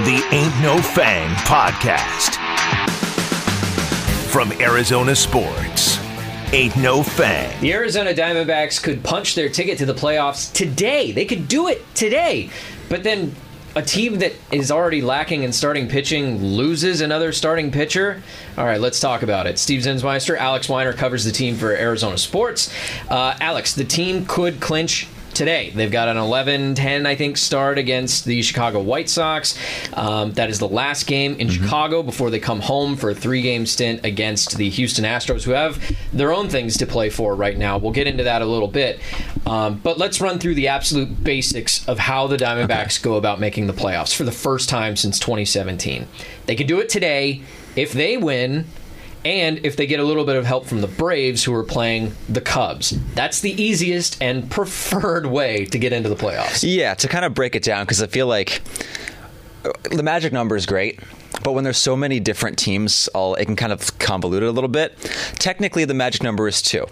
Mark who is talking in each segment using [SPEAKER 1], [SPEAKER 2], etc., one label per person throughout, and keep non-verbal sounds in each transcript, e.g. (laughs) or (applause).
[SPEAKER 1] The Ain't No Fang Podcast. From Arizona Sports. Ain't No Fang.
[SPEAKER 2] The Arizona Diamondbacks could punch their ticket to the playoffs today. They could do it today. But then a team that is already lacking in starting pitching loses another starting pitcher. All right, let's talk about it. Steve Zinsmeister, Alex Weiner covers the team for Arizona Sports. Uh, Alex, the team could clinch today. They've got an 11 10, I think, start against the Chicago White Sox. Um, that is the last game in mm-hmm. Chicago before they come home for a three game stint against the Houston Astros, who have their own things to play for right now. We'll get into that a little bit. Um, but let's run through the absolute basics of how the Diamondbacks okay. go about making the playoffs for the first time since 2017. They could do it today. If they win, and if they get a little bit of help from the Braves, who are playing the Cubs. That's the easiest and (laughs) preferred way to get into the playoffs.
[SPEAKER 3] Yeah, to kind of break it down, because I feel like the magic number is great. But when there's so many different teams, all it can kind of convolute it a little bit. Technically, the magic number is two,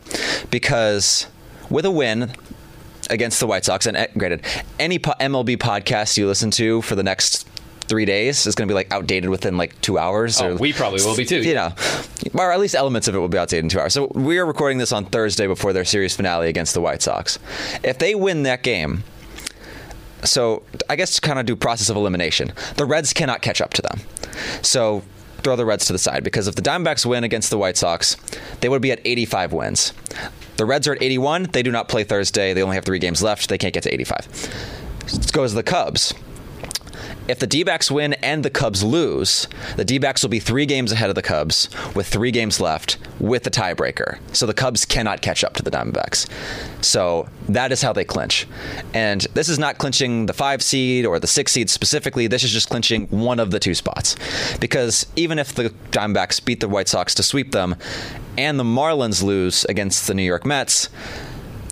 [SPEAKER 3] because with a win, against the White Sox. And eh, granted, any MLB podcast you listen to for the next three days is going to be like outdated within like two hours.
[SPEAKER 2] Oh, or, we probably will be too.
[SPEAKER 3] You know, or at least elements of it will be outdated in two hours. So we are recording this on Thursday before their series finale against the White Sox. If they win that game, so I guess to kind of do process of elimination, the Reds cannot catch up to them. So throw the Reds to the side because if the Diamondbacks win against the White Sox, they would be at 85 wins. The Reds are at 81. They do not play Thursday. They only have three games left. They can't get to 85. It goes to the Cubs if the D backs win and the Cubs lose, the D backs will be three games ahead of the Cubs with three games left with the tiebreaker. So the Cubs cannot catch up to the Diamondbacks. So that is how they clinch. And this is not clinching the five seed or the six seed specifically. This is just clinching one of the two spots. Because even if the Diamondbacks beat the White Sox to sweep them and the Marlins lose against the New York Mets,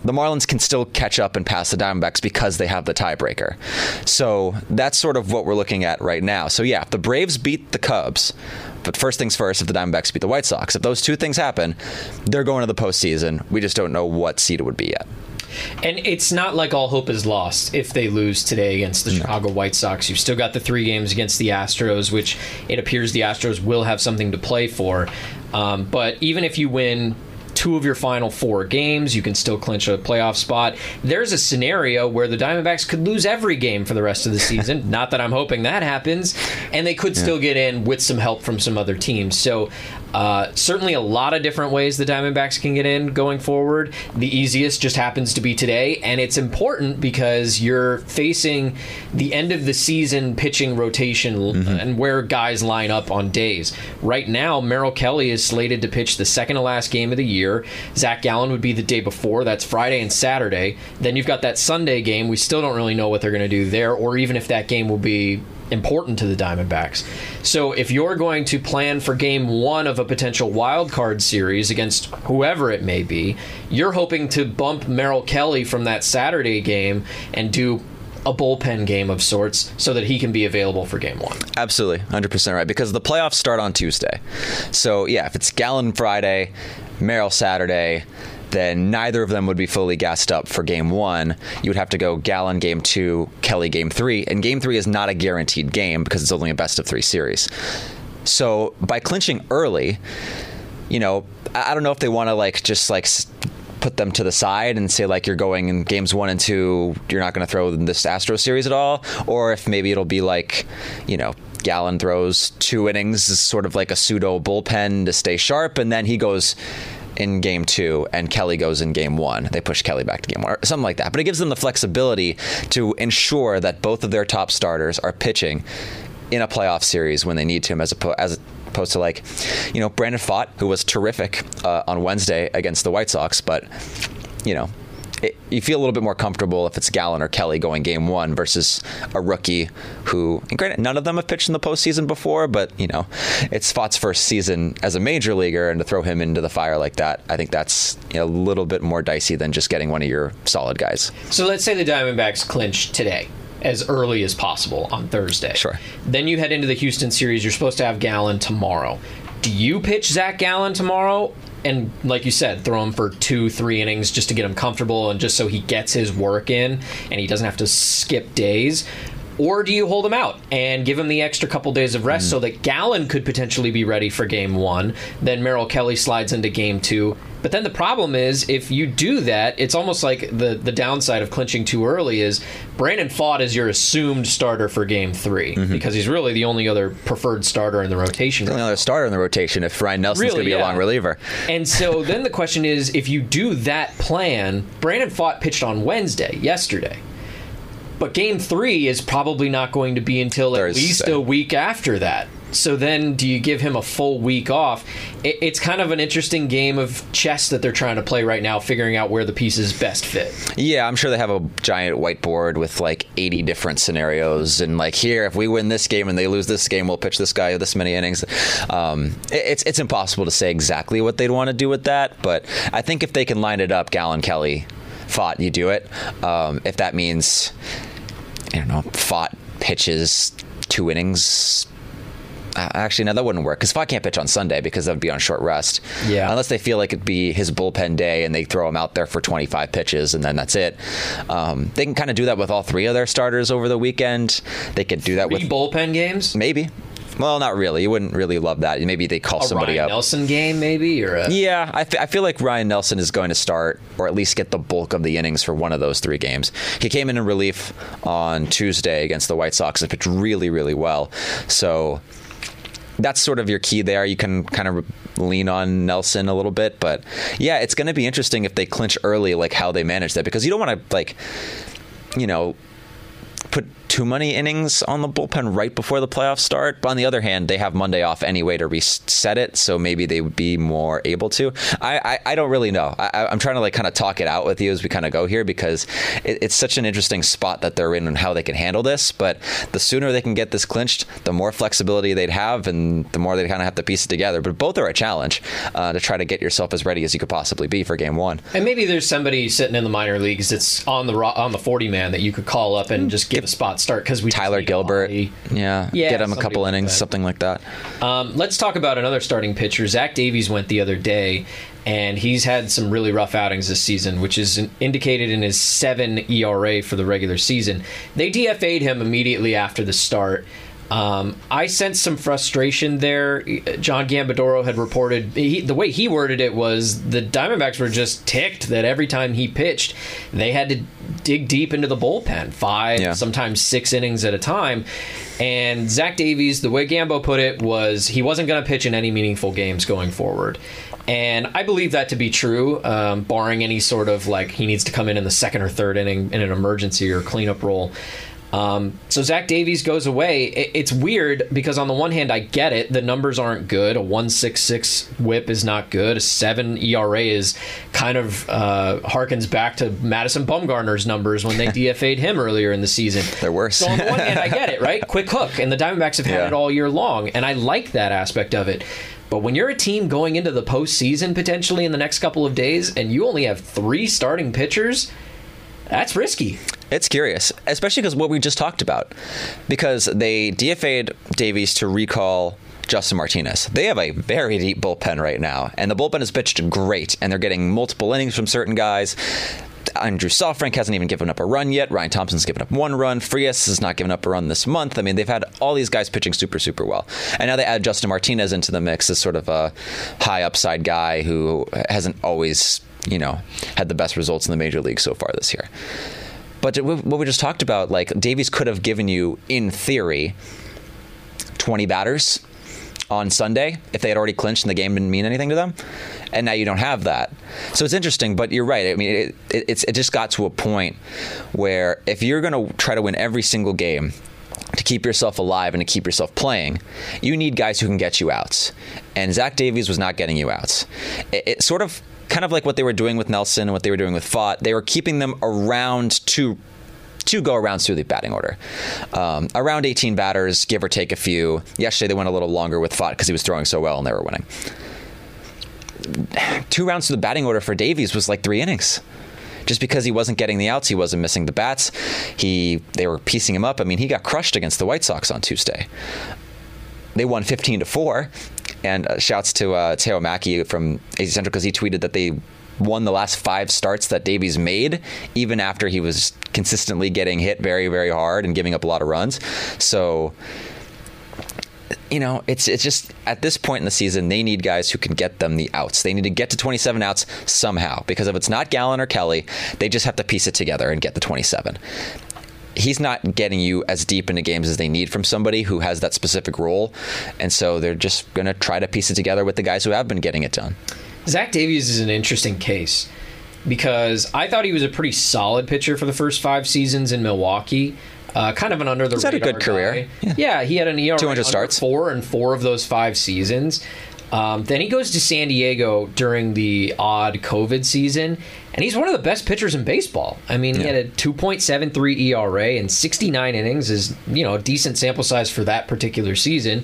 [SPEAKER 3] the Marlins can still catch up and pass the Diamondbacks because they have the tiebreaker. So that's sort of what we're looking at right now. So yeah, if the Braves beat the Cubs, but first things first, if the Diamondbacks beat the White Sox, if those two things happen, they're going to the postseason. We just don't know what seed it would be yet.
[SPEAKER 2] And it's not like all hope is lost if they lose today against the no. Chicago White Sox. You've still got the three games against the Astros, which it appears the Astros will have something to play for. Um, but even if you win two of your final four games. You can still clinch a playoff spot. There's a scenario where the Diamondbacks could lose every game for the rest of the season. (laughs) Not that I'm hoping that happens. And they could yeah. still get in with some help from some other teams. So uh, certainly, a lot of different ways the Diamondbacks can get in going forward. The easiest just happens to be today, and it's important because you're facing the end of the season pitching rotation mm-hmm. and where guys line up on days. Right now, Merrill Kelly is slated to pitch the second to last game of the year. Zach Gallen would be the day before. That's Friday and Saturday. Then you've got that Sunday game. We still don't really know what they're going to do there, or even if that game will be important to the Diamondbacks. So if you're going to plan for game one of a potential wild card series against whoever it may be, you're hoping to bump Merrill Kelly from that Saturday game and do a bullpen game of sorts so that he can be available for game one.
[SPEAKER 3] Absolutely, 100% right. Because the playoffs start on Tuesday. So, yeah, if it's Gallen Friday, Merrill Saturday, then neither of them would be fully gassed up for game one. You would have to go Gallen game two, Kelly game three. And game three is not a guaranteed game because it's only a best of three series. So by clinching early, you know, I don't know if they want to like just like put them to the side and say like you're going in games one and two, you're not going to throw this Astro series at all, or if maybe it'll be like, you know, Gallen throws two innings, sort of like a pseudo bullpen to stay sharp, and then he goes in game two and Kelly goes in game one. They push Kelly back to game one or something like that. But it gives them the flexibility to ensure that both of their top starters are pitching in a playoff series when they need to, as, opposed, as opposed to like, you know, Brandon Pfaadt, who was terrific uh, on Wednesday against the White Sox, but you know, it, you feel a little bit more comfortable if it's Gallen or Kelly going game one versus a rookie who, granted, none of them have pitched in the postseason before, but you know, it's Pfaadt's first season as a major leaguer, and to throw him into the fire like that, I think that's you know, a little bit more dicey than just getting one of your solid guys.
[SPEAKER 2] So let's say the Diamondbacks clinch today as early as possible on Thursday.
[SPEAKER 3] Sure.
[SPEAKER 2] Then you head into the Houston series. You're supposed to have Gallen tomorrow. Do you pitch Zach Gallen tomorrow, and like you said, throw him for two, three innings just to get him comfortable and just so he gets his work in and he doesn't have to skip days? Or do you hold him out and give him the extra couple days of rest mm. so that Gallen could potentially be ready for game one? Then Merrill Kelly slides into game two. But then the problem is, if you do that, it's almost like the the downside of clinching too early is Brandon Pfaadt is your assumed starter for Game 3 mm-hmm. because he's really the only other preferred starter in the rotation.
[SPEAKER 3] The only other starter in the rotation if Ryne Nelson's really, going to be yeah. a long reliever.
[SPEAKER 2] And so (laughs) then the question is, if you do that plan, Brandon Pfaadt pitched on Wednesday yesterday. But game three is probably not going to be until Thursday. at least a week after that. So then, do you give him a full week off? it's kind of an interesting game of chess that they're trying to play right now, figuring out where the pieces best fit.
[SPEAKER 3] Yeah, I'm sure they have a giant whiteboard with like 80 different scenarios, and like here, if we win this game and they lose this game, we'll pitch this guy this many innings. Um, it's it's impossible to say exactly what they'd want to do with that, but I think if they can line it up, Gallen Kelly, Pfaadt, you do it. Um, if that means I don't know, Pfaadt pitches two innings. Uh, actually, no, that wouldn't work because Pfaadt can't pitch on Sunday because that would be on short rest.
[SPEAKER 2] Yeah.
[SPEAKER 3] Unless they feel like it'd be his bullpen day and they throw him out there for 25 pitches and then that's it. Um, they can kind of do that with all three of their starters over the weekend. They could do that
[SPEAKER 2] Three
[SPEAKER 3] with
[SPEAKER 2] bullpen games.
[SPEAKER 3] Maybe. Well, not really. You wouldn't really love that. Maybe they call
[SPEAKER 2] a
[SPEAKER 3] somebody
[SPEAKER 2] Ryne
[SPEAKER 3] up.
[SPEAKER 2] Nelson game, maybe, or a...
[SPEAKER 3] yeah. I, f- I feel like Ryne Nelson is going to start, or at least get the bulk of the innings for one of those three games. He came in in relief on Tuesday against the White Sox and pitched really, really well. So that's sort of your key there. You can kind of lean on Nelson a little bit, but yeah, it's going to be interesting if they clinch early, like how they manage that, because you don't want to like, you know, put too many innings on the bullpen right before the playoffs start. But on the other hand, they have Monday off anyway to reset it, so maybe they would be more able to. I, I, I don't really know. I, am trying to like kind of talk it out with you as we kind of go here because it, it's such an interesting spot that they're in and how they can handle this. But the sooner they can get this clinched, the more flexibility they'd have, and the more they kind of have to piece it together. But both are a challenge uh, to try to get yourself as ready as you could possibly be for Game One.
[SPEAKER 2] And maybe there's somebody sitting in the minor leagues that's on the on the 40 man that you could call up and just give a spot start because we
[SPEAKER 3] Tyler Gilbert, yeah, yeah, get him a couple like innings, that. something like that.
[SPEAKER 2] Um, let's talk about another starting pitcher. Zach Davies went the other day, and he's had some really rough outings this season, which is indicated in his seven ERA for the regular season. They DFA'd him immediately after the start. Um, I sensed some frustration there. John Gambadoro had reported he, the way he worded it was the Diamondbacks were just ticked that every time he pitched, they had to dig deep into the bullpen, five, yeah. sometimes six innings at a time. And Zach Davies, the way Gambo put it, was he wasn't going to pitch in any meaningful games going forward. And I believe that to be true, um, barring any sort of like he needs to come in in the second or third inning in an emergency or cleanup role. Um, so Zach Davies goes away. It, it's weird because on the one hand, I get it. The numbers aren't good. A 166 whip is not good. A 7 ERA is kind of uh, harkens back to Madison Bumgarner's numbers when they (laughs) DFA'd him earlier in the season.
[SPEAKER 3] They're worse.
[SPEAKER 2] So on the one hand, I get it, right? (laughs) Quick hook. And the Diamondbacks have had yeah. it all year long. And I like that aspect of it. But when you're a team going into the postseason potentially in the next couple of days and you only have three starting pitchers, that's risky.
[SPEAKER 3] It's curious, especially because what we just talked about. Because they DFA'd Davies to recall Justin Martinez. They have a very deep bullpen right now, and the bullpen has pitched great, and they're getting multiple innings from certain guys. Andrew Saalfrank hasn't even given up a run yet. Ryan Thompson's given up one run. Frias has not given up a run this month. I mean, they've had all these guys pitching super, super well. And now they add Justin Martinez into the mix as sort of a high upside guy who hasn't always, you know, had the best results in the major league so far this year. But what we just talked about, like Davies could have given you, in theory, 20 batters on Sunday if they had already clinched and the game didn't mean anything to them. And now you don't have that. So it's interesting, but you're right. I mean, it, it, it just got to a point where if you're going to try to win every single game, to keep yourself alive and to keep yourself playing, you need guys who can get you outs. And Zach Davies was not getting you outs. It, it sort of kind of like what they were doing with Nelson and what they were doing with Pfaadt. They were keeping them around two two go arounds through the batting order. Um, around 18 batters, give or take a few. Yesterday they went a little longer with Pfaadt because he was throwing so well and they were winning. Two rounds through the batting order for Davies was like three innings. Just because he wasn't getting the outs, he wasn't missing the bats. He they were piecing him up. I mean, he got crushed against the White Sox on Tuesday. They won 15 to four, and uh, shouts to uh, Theo Mackey from AZ Central because he tweeted that they won the last five starts that Davies made, even after he was consistently getting hit very, very hard and giving up a lot of runs. So you know, it's it's just at this point in the season, they need guys who can get them the outs. They need to get to 27 outs somehow because if it's not Gallen or Kelly, they just have to piece it together and get the 27. He's not getting you as deep into games as they need from somebody who has that specific role, and so they're just going to try to piece it together with the guys who have been getting it done.
[SPEAKER 2] Zach Davies is an interesting case because I thought he was a pretty solid pitcher for the first five seasons in Milwaukee. Uh, kind of an under the
[SPEAKER 3] He's had a
[SPEAKER 2] radar
[SPEAKER 3] good career.
[SPEAKER 2] guy. Yeah. he had an ERA
[SPEAKER 3] 200
[SPEAKER 2] under
[SPEAKER 3] starts.
[SPEAKER 2] four and four of those five seasons. Um, then he goes to San Diego during the odd COVID season, and he's one of the best pitchers in baseball. I mean, he had a 2.73 ERA and 69 innings is you know a decent sample size for that particular season,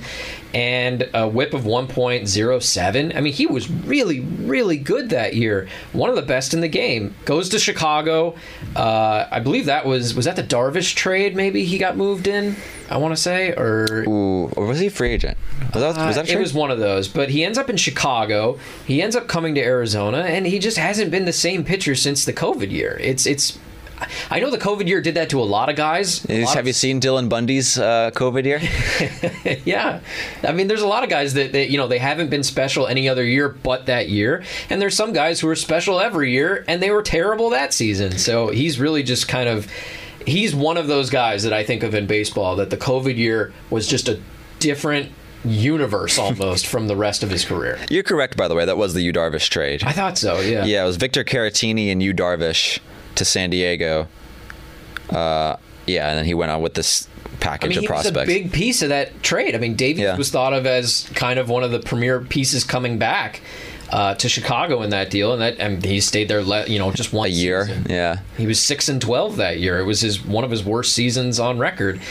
[SPEAKER 2] and a WHIP of 1.07. I mean, he was really really good that year, one of the best in the game. Goes to Chicago. Uh, I believe that was was that the Darvish trade. Maybe he got moved in. I want to say or
[SPEAKER 3] Ooh, or was he a free agent? Was that, was that
[SPEAKER 2] uh, it was one of those, but he ends up in Chicago. He ends up coming to Arizona, and he just hasn't been the same pitcher since the COVID year. It's it's. I know the COVID year did that to a lot of guys. Lot
[SPEAKER 3] have
[SPEAKER 2] of-
[SPEAKER 3] you seen Dylan Bundy's uh, COVID year? (laughs)
[SPEAKER 2] yeah, I mean, there's a lot of guys that, that you know they haven't been special any other year but that year, and there's some guys who are special every year, and they were terrible that season. So he's really just kind of he's one of those guys that I think of in baseball that the COVID year was just a different universe almost from the rest of his career.
[SPEAKER 3] You're correct, by the way. That was the Yu Darvish trade.
[SPEAKER 2] I thought so. Yeah.
[SPEAKER 3] Yeah, it was Victor Caratini and Yu Darvish to San Diego. Uh, yeah, and then he went on with this package I
[SPEAKER 2] mean,
[SPEAKER 3] of
[SPEAKER 2] he was
[SPEAKER 3] prospects.
[SPEAKER 2] a big piece of that trade. I mean, Davies
[SPEAKER 3] Yeah.
[SPEAKER 2] was thought of as kind of one of the premier pieces coming back uh, to Chicago in that deal, and that and he stayed there, le- you know, just one
[SPEAKER 3] a year.
[SPEAKER 2] season.
[SPEAKER 3] Yeah.
[SPEAKER 2] He was six and twelve that year. It was his one of his worst seasons on record.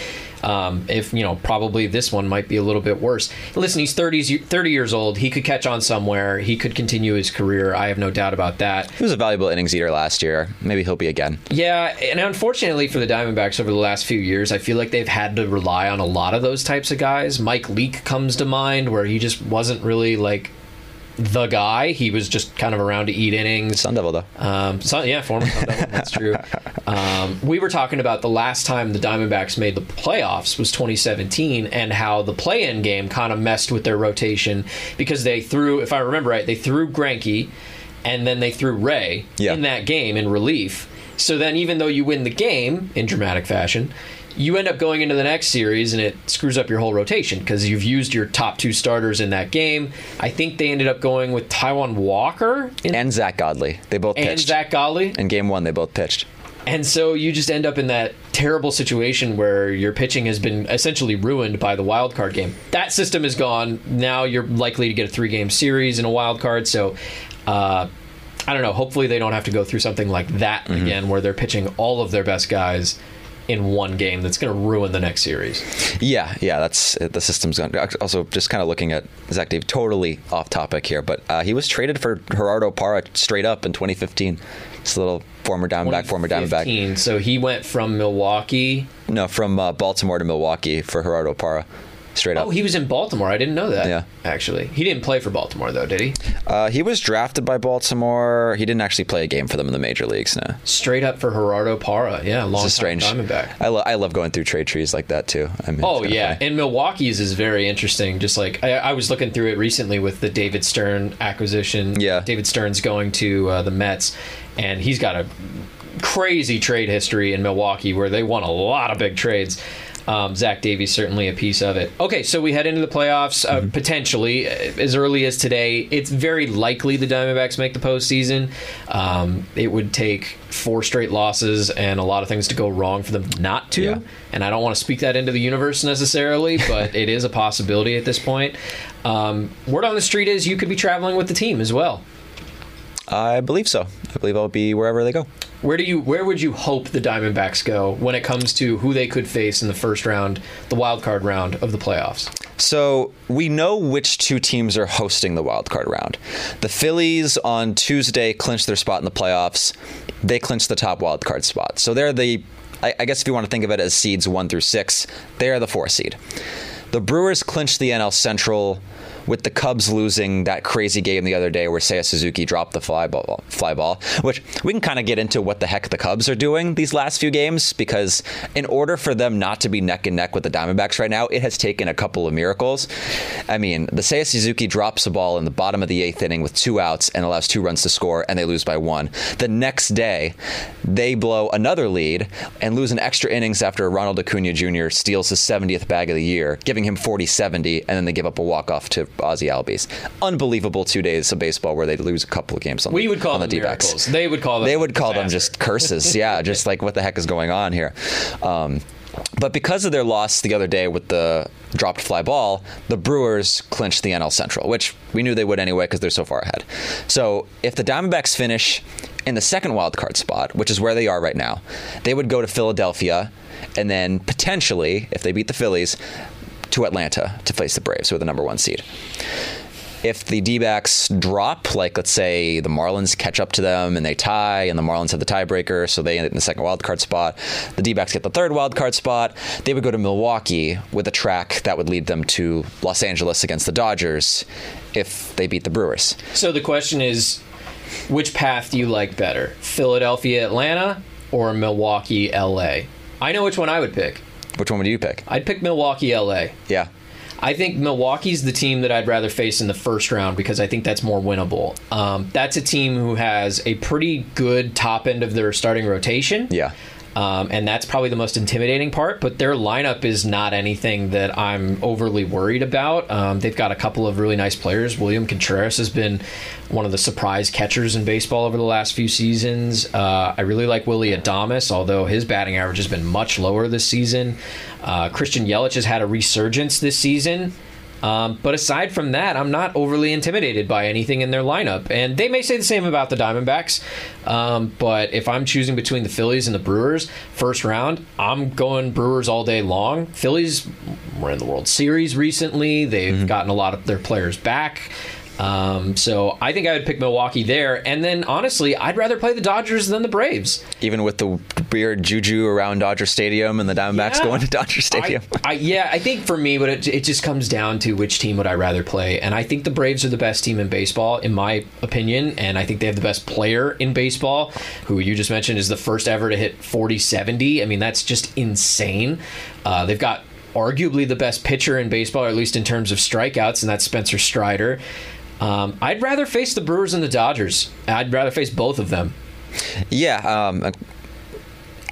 [SPEAKER 2] Um, if you know, probably this one might be a little bit worse. Listen, he's 30, 30 years old. He could catch on somewhere. He could continue his career. I have no doubt about that.
[SPEAKER 3] He was a valuable innings eater last year. Maybe he'll be again.
[SPEAKER 2] Yeah, and unfortunately for the Diamondbacks over the last few years, I feel like they've had to rely on a lot of those types of guys. Mike Leake comes to mind, where he just wasn't really like the guy. He was just kind of around to eat innings.
[SPEAKER 3] Sun Devil, though.
[SPEAKER 2] Um, so, yeah, former Sun Devil, that's true. (laughs) Um, we were talking about the last time the Diamondbacks made the playoffs was 2017, and how the play-in game kind of messed with their rotation because they threw, if I remember right, they threw Greinke, and then they threw Ray
[SPEAKER 3] Yeah.
[SPEAKER 2] in that game in relief. So then, even though you win the game in dramatic fashion, you end up going into the next series and it screws up your whole rotation because you've used your top two starters in that game. I think they ended up going with Taijuan Walker in,
[SPEAKER 3] And Zack Godley. They both
[SPEAKER 2] and
[SPEAKER 3] pitched.
[SPEAKER 2] Zack Godley.
[SPEAKER 3] In game one, they both pitched.
[SPEAKER 2] And so you just end up in that terrible situation where your pitching has been essentially ruined by the wild card game. That system is gone. Now you're likely to get a three game series in a wild card. So uh, I don't know. Hopefully they don't have to go through something like that again where they're pitching all of their best guys in one game that's going to ruin the next series.
[SPEAKER 3] Yeah, yeah, that's the system's gone. Also, just kind of looking at Zach Dave, totally off topic here, but uh, he was traded for Gerardo Parra straight up in 2015. It's a little former Diamondback, former Diamondback.
[SPEAKER 2] So he went from Milwaukee.
[SPEAKER 3] No, from uh, Baltimore to Milwaukee for Gerardo Parra, straight up.
[SPEAKER 2] Oh, he was in Baltimore. I didn't know that.
[SPEAKER 3] Yeah.
[SPEAKER 2] Actually, he didn't play for Baltimore though, did he?
[SPEAKER 3] Uh, he was drafted by Baltimore. He didn't actually play a game for them in the major leagues. No.
[SPEAKER 2] Straight up for Gerardo Parra. Yeah, long
[SPEAKER 3] It's a strange.
[SPEAKER 2] Diamondback.
[SPEAKER 3] I, lo- I love going through trade trees like that too. I mean,
[SPEAKER 2] Oh yeah,
[SPEAKER 3] funny.
[SPEAKER 2] and Milwaukee's is very interesting. Just like I, I was looking through it recently with the David Stearns acquisition.
[SPEAKER 3] Yeah.
[SPEAKER 2] David Stearns going to uh, the Mets, and he's got a crazy trade history in Milwaukee where they won a lot of big trades. Um, Zach Davies certainly a piece of it. Okay, so we head into the playoffs uh,
[SPEAKER 3] Mm-hmm.
[SPEAKER 2] potentially uh, as early as today. It's very likely the Diamondbacks make the postseason. Um, it would take four straight losses and a lot of things to go wrong for them not to.
[SPEAKER 3] Yeah.
[SPEAKER 2] And I don't want to speak that into the universe necessarily, (laughs) but it is a possibility at this point. Um, word on the street is you could be traveling with the team as well.
[SPEAKER 3] I believe so. I believe I'll be wherever they go.
[SPEAKER 2] Where do you where would you hope the Diamondbacks go when it comes to who they could face in the first round, the wild card round of the playoffs?
[SPEAKER 3] So we know which two teams are hosting the wild card round. The Phillies on Tuesday clinched their spot in the playoffs. They clinched the top wild card spot. So they're the, I, guess if you want to think of it as seeds one through six, they are the four seed. The Brewers clinched the NL Central with the Cubs losing that crazy game the other day where Seiya Suzuki dropped the fly ball, fly ball, which we can kind of get into what the heck the Cubs are doing these last few games because in order for them not to be neck and neck with the Diamondbacks right now, it has taken a couple of miracles. I mean, the Seiya Suzuki drops a ball in the bottom of the eighth inning with two outs and allows two runs to score, and they lose by one. The next day, they blow another lead and lose an extra innings after Ronald Acuna Jr. steals his 70th bag of the year, giving him 40 70, and then they give up a walk off to Ozzie Albies. Unbelievable two days of baseball where they lose a couple of games on,
[SPEAKER 2] We would call
[SPEAKER 3] on
[SPEAKER 2] them
[SPEAKER 3] the D-backs.
[SPEAKER 2] miracles. They would call them.
[SPEAKER 3] They would call them just curses. (laughs) Yeah, just like what the heck is going on here. Um, but because of their loss the other day with the dropped fly ball, the Brewers clinched the NL Central, which we knew they would anyway because they're so far ahead. So if the Diamondbacks finish in the second wild card spot, which is where they are right now, they would go to Philadelphia and then potentially, if they beat the Phillies, to Atlanta to face the Braves, are the number one seed if the D backs drop, like let's say the Marlins catch up to them and they tie, and the Marlins have the tiebreaker, so they end up in the second wild card spot, the D backs get the third wild card spot, they would go to Milwaukee with a track that would lead them to Los Angeles against the Dodgers if they beat the Brewers.
[SPEAKER 2] So the question is, which path do you like better, Philadelphia, Atlanta, or Milwaukee, LA? I know which one I would pick.
[SPEAKER 3] Which one would you pick?
[SPEAKER 2] I'd pick Milwaukee, LA.
[SPEAKER 3] Yeah.
[SPEAKER 2] I think Milwaukee's the team that I'd rather face in the first round because I think that's more winnable. Um, that's a team who has a pretty good top end of their starting rotation.
[SPEAKER 3] Yeah.
[SPEAKER 2] Um, and that's probably the most intimidating part. But their lineup is not anything that I'm overly worried about. Um, they've got a couple of really nice players. William Contreras has been one of the surprise catchers in baseball over the last few seasons. Uh, I really like Willy Adames, although his batting average has been much lower this season. Uh, Christian Yelich has had a resurgence this season. Um, but aside from that, I'm not overly intimidated by anything in their lineup. And they may say the same about the Diamondbacks. Um, but if I'm choosing between the Phillies and the Brewers, first round, I'm going Brewers all day long. Phillies were in the World Series recently. They've gotten a lot of their players back. Um, so I think I would pick Milwaukee there. And then honestly, I'd rather play the Dodgers than the Braves.
[SPEAKER 3] Even with the weird juju around Dodger Stadium and the Diamondbacks
[SPEAKER 2] Yeah.
[SPEAKER 3] going to Dodger Stadium.
[SPEAKER 2] I, (laughs) I, yeah, I think for me, but it, it just comes down to which team would I rather play, and I think the Braves are the best team in baseball, in my opinion, and I think they have the best player in baseball, who you just mentioned is the first ever to hit 40-70. I mean, that's just insane. Uh, they've got arguably the best pitcher in baseball, or at least in terms of strikeouts, and that's Spencer Strider. Um, I'd rather face the Brewers and the Dodgers. I'd rather face both of them.
[SPEAKER 3] Yeah, um,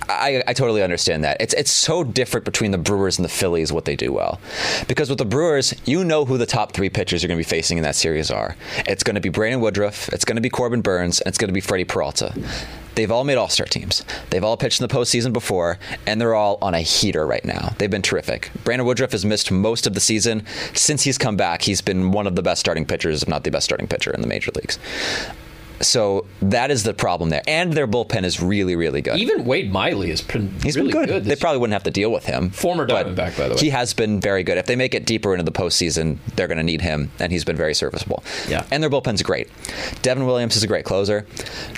[SPEAKER 3] I, I totally understand that. It's it's so different between the Brewers and the Phillies what they do well, because with the Brewers, you know who the top three pitchers you're going to be facing in that series are. It's going to be Brandon Woodruff, it's going to be Corbin Burnes, and it's going to be Freddie Peralta. They've all made All Star teams. They've all pitched in the postseason before, and they're all on a heater right now. They've been terrific. Brandon Woodruff has missed most of the season. Since he's come back, he's been one of the best starting pitchers, if not the best starting pitcher in the major leagues. So that is the problem there. And their bullpen is really, really good.
[SPEAKER 2] Even Wade Miley has been
[SPEAKER 3] He's
[SPEAKER 2] really
[SPEAKER 3] been good.
[SPEAKER 2] good.
[SPEAKER 3] they probably wouldn't have to deal with him.
[SPEAKER 2] Former Diamondback, by the way.
[SPEAKER 3] He has been very good. If they make it deeper into the postseason, they're going to need him, and he's been very serviceable.
[SPEAKER 2] Yeah.
[SPEAKER 3] And their bullpen's great. Devin Williams is a great closer.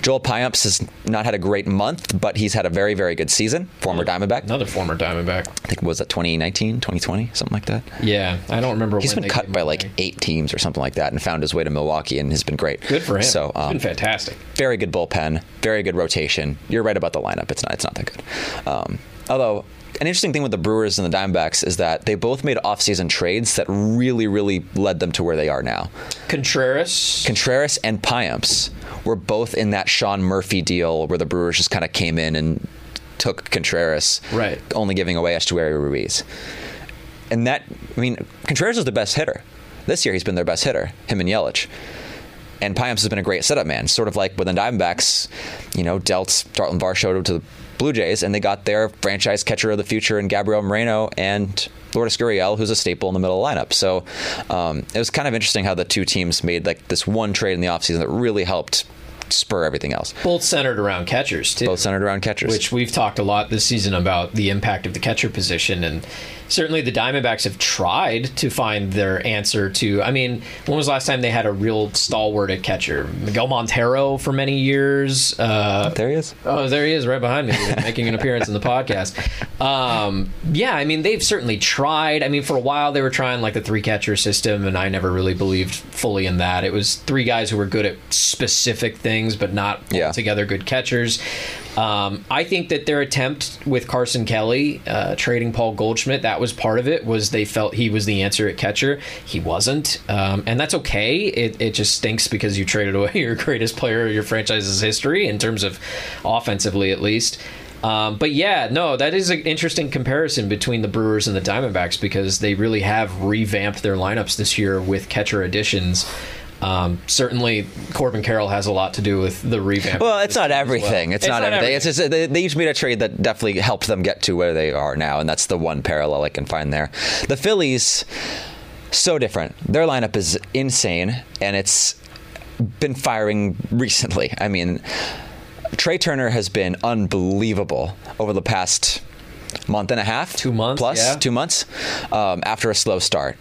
[SPEAKER 3] Joel Payamps has not had a great month, but he's had a very, very good season. Former Diamondback.
[SPEAKER 2] Another former Diamondback.
[SPEAKER 3] I think was that 2019, 2020, something like that.
[SPEAKER 2] Yeah, I don't remember.
[SPEAKER 3] He's been cut by like eight teams or something like that, and found his way to Milwaukee, and has been great.
[SPEAKER 2] Good for him.
[SPEAKER 3] So, um,
[SPEAKER 2] fantastic.
[SPEAKER 3] very good bullpen, very good rotation. You're right about the lineup. It's not it's not that good. Um, although an interesting thing with the Brewers and the Diamondbacks is that they both made offseason trades that really, really led them to where they are now.
[SPEAKER 2] Contreras.
[SPEAKER 3] Contreras and Payamps were both in that Sean Murphy deal where the Brewers just kind of came in and took Contreras,
[SPEAKER 2] Right.
[SPEAKER 3] only giving away Esteury Ruiz. And that, I mean, Contreras is the best hitter. This year he's been their best hitter, him and Yelich. And Payamps has been a great setup man, sort of like when the Diamondbacks, you know, dealt Daulton Varsho to the Blue Jays, and they got their franchise catcher of the future in Gabriel Moreno and Lourdes Gurriel, who's a staple in the middle of the lineup. So um, it was kind of interesting how the two teams made like this one trade in the offseason that really helped spur everything else.
[SPEAKER 2] Both centered around catchers too.
[SPEAKER 3] Both centered around catchers.
[SPEAKER 2] which we've talked a lot this season about the impact of the catcher position and certainly the diamondbacks have tried to find their answer to i mean when was the last time they had a real stalwart at catcher miguel montero for many years uh,
[SPEAKER 3] there he is.
[SPEAKER 2] Oh, there he is, right behind me, (laughs) making an appearance in the podcast. Um, yeah, I mean, they've certainly tried. I mean, for a while they were trying like the three catcher system, and I never really believed fully in that. It was three guys who were good at specific things, but not
[SPEAKER 3] Yeah.
[SPEAKER 2] together good catchers. Um, I think that their attempt with Carson Kelly uh, trading Paul Goldschmidt, that was part of it, was they felt he was the answer at catcher. He wasn't. Um, and that's okay. It, it just stinks because you traded away (laughs) your greatest player of your franchise's history in terms of offensively, at least. Um, but yeah, no, that is an interesting comparison between the Brewers and the Diamondbacks because they really have revamped their lineups this year with catcher additions. Um, certainly, Corbin Carroll has a lot to do with the revamp.
[SPEAKER 3] Well, it's not everything.
[SPEAKER 2] well.
[SPEAKER 3] It's, not, everything. It's just they, they each made a trade that definitely helped them get to where they are now, and that's the one parallel I can find there. The Phillies, so different. Their lineup is insane, and it's been firing (laughs) recently. I mean, Trea Turner has been unbelievable over the past month and a half,
[SPEAKER 2] Two months,
[SPEAKER 3] plus
[SPEAKER 2] yeah.
[SPEAKER 3] two months um, after a slow start.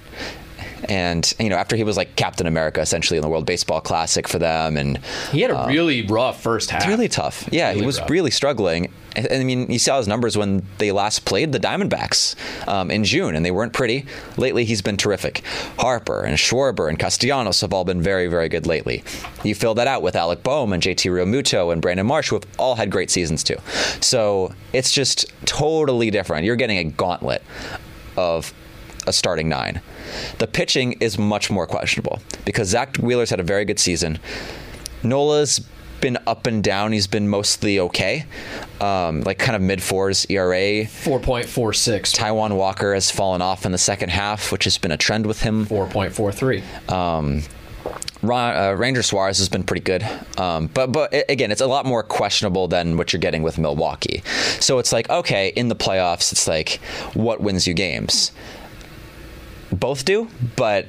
[SPEAKER 3] And you know, after he was like Captain America essentially in the World Baseball Classic for them, and
[SPEAKER 2] He had a really rough first half.
[SPEAKER 3] really tough. Yeah, he was
[SPEAKER 2] rough.
[SPEAKER 3] really struggling. And, I mean, you saw his numbers when they last played the Diamondbacks um, in June, and they weren't pretty. Lately, he's been terrific. Harper and Schwarber and Castellanos have all been very, very good lately. You fill that out with Alec Bohm and JT Realmuto and Brandon Marsh, who have all had great seasons too. So it's just totally different. You're getting a gauntlet of a starting nine. The pitching is much more questionable because Zack Wheeler's had a very good season. Nola's been up and down. He's been mostly okay, um, like kind of mid fours ERA.
[SPEAKER 2] 4.46,
[SPEAKER 3] Taijuan Walker has fallen off in the second half, which has been a trend with him.
[SPEAKER 2] 4.43.
[SPEAKER 3] Ron, uh, Ranger Suarez has been pretty good, um, but but a- again, it's a lot more questionable than what you're getting with Milwaukee. So it's like okay, in the playoffs, it's like what wins you games. Both do, but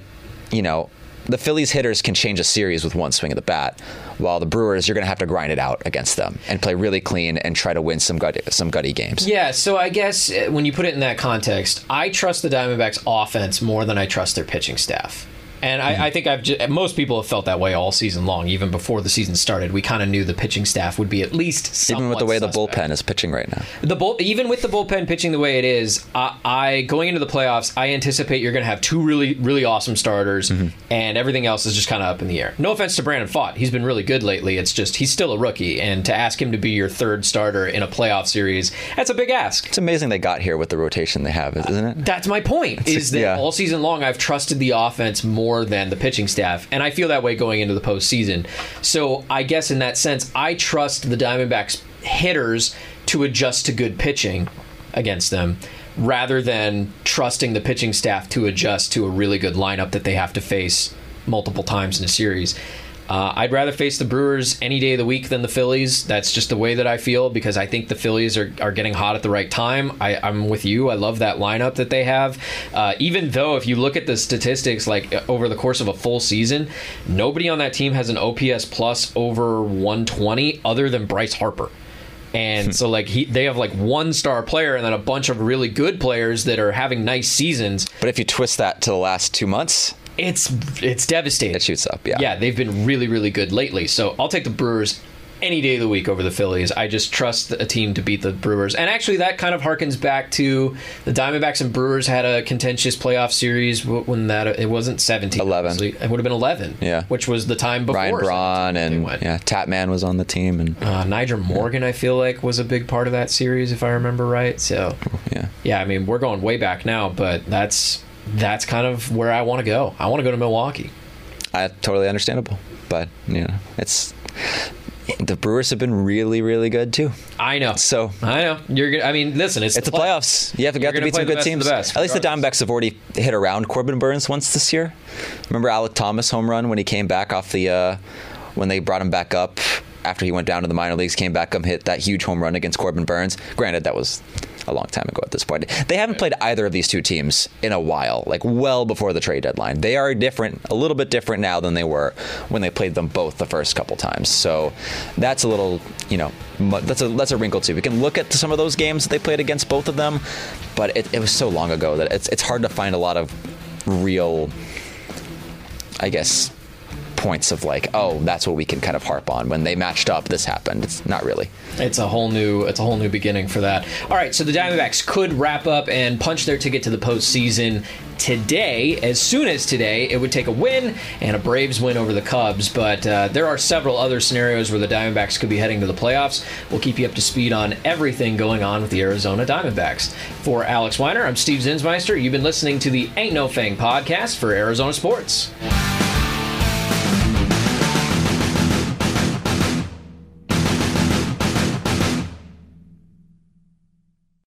[SPEAKER 3] you know the Phillies hitters can change a series with one swing of the bat, while the Brewers you're going to have to grind it out against them and play really clean and try to win some gutty, some gutty games.
[SPEAKER 2] Yeah, so I guess uh, when you put it in that context, I trust the Diamondbacks offense more than I trust their pitching staff. And I, I think I've just, most people have felt that way all season long. Even before the season started, we kind of knew the pitching staff would be at least
[SPEAKER 3] Even with the way the bullpen is pitching right now.
[SPEAKER 2] The bull, even with the bullpen pitching the way it is, I, I going into the playoffs, I anticipate you're going to have two really, really awesome starters, mm-hmm. and everything else is just kind of up in the air. No offense to Brandon Pfaadt, he's been really good lately. It's just he's still a rookie, and to ask him to be your third starter in a playoff series, that's a big ask.
[SPEAKER 3] It's amazing they got here with the rotation they have, isn't it?
[SPEAKER 2] That's my point. Is that
[SPEAKER 3] yeah.
[SPEAKER 2] all season long I've trusted the offense more than the pitching staff, and I feel that way going into the postseason. So I guess in that sense, I trust the Diamondbacks hitters to adjust to good pitching against them, rather than trusting the pitching staff to adjust to a really good lineup that they have to face multiple times in a series. Uh, I'd rather face the Brewers any day of the week than the Phillies. That's just the way that I feel because I think the Phillies are, are getting hot at the right time. I, I'm with you. I love that lineup that they have. Uh, even though, if you look at the statistics, like uh, over the course of a full season, nobody on that team has an OPS plus over 120 other than Bryce Harper. And so, like, he, they have like one star player and then a bunch of really good players that are having nice seasons.
[SPEAKER 3] But if you twist that to the last two months,
[SPEAKER 2] It's it's devastating.
[SPEAKER 3] it shoots up. Yeah.
[SPEAKER 2] Yeah, they've been really, really good lately. So I'll take the Brewers any day of the week over the Phillies. I just trust a team to beat the Brewers. And actually, that kind of harkens back to the Diamondbacks and Brewers had a contentious playoff series when that it wasn't 17.
[SPEAKER 3] 11.
[SPEAKER 2] obviously. It would have been 11.
[SPEAKER 3] Yeah.
[SPEAKER 2] Which was the time before.
[SPEAKER 3] Ryan Braun and yeah, Tapman was on the team and
[SPEAKER 2] Uh, Nyjer Morgan, I feel like, was a big part of that series, if I remember right. So,
[SPEAKER 3] yeah.
[SPEAKER 2] yeah, I mean, we're going way back now, but that's that's kind of where I want to go. I want to go to Milwaukee.
[SPEAKER 3] I totally understandable. But you know, it's the Brewers have been really, really good too.
[SPEAKER 2] I know.
[SPEAKER 3] So
[SPEAKER 2] I know you're. gonna I mean, listen, it's,
[SPEAKER 3] it's the playoffs. You have to, you have to
[SPEAKER 2] gonna
[SPEAKER 3] beat some good teams.
[SPEAKER 2] best,
[SPEAKER 3] At least the. Diamondbacks have already hit around Corbin Burnes once this year. Remember Alek Thomas home run when he came back off the uh, when they brought him back up after he went down to the minor leagues, came back up, hit that huge home run against Corbin Burnes. Granted, that was a long time ago at this point. They haven't played either of these two teams in a while, like well before the trade deadline. They are different, a little bit different now than they were when they played them both the first couple times. So that's a little, you know, that's a that's a wrinkle too. We can look at some of those games that they played against both of them, but it, it was so long ago that it's it's hard to find a lot of real, I guess, points of like, oh, that's what we can kind of harp on. When they matched up, this happened. It's not really.
[SPEAKER 2] It's a whole new it's a whole new beginning for that. All right, so the Diamondbacks could wrap up and punch their ticket to the postseason today. As soon as today, it would take a win and a Braves win over the Cubs. But uh, there are several other scenarios where the Diamondbacks could be heading to the playoffs. We'll keep you up to speed on everything going on with the Arizona Diamondbacks. For Alex Weiner, I'm Steve Zinsmeister. You've been listening to the Ain't No Fang podcast for Arizona Sports.